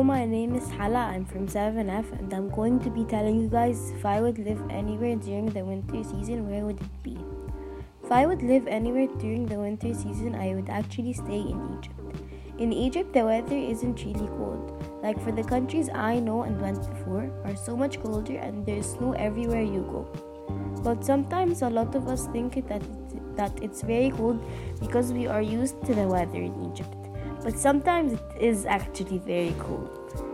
is Hala. I'm from 7F and I'm going to be telling you guys if I would live anywhere during the winter season, where would it be? If I would live anywhere during the winter season, I would actually stay in Egypt. In Egypt, the weather isn't really cold. Like for the countries I know and went before, are so much colder and there's snow everywhere you go. But sometimes a lot of us think that that it's very cold because we are used to the weather in Egypt. But sometimes it is actually very cold.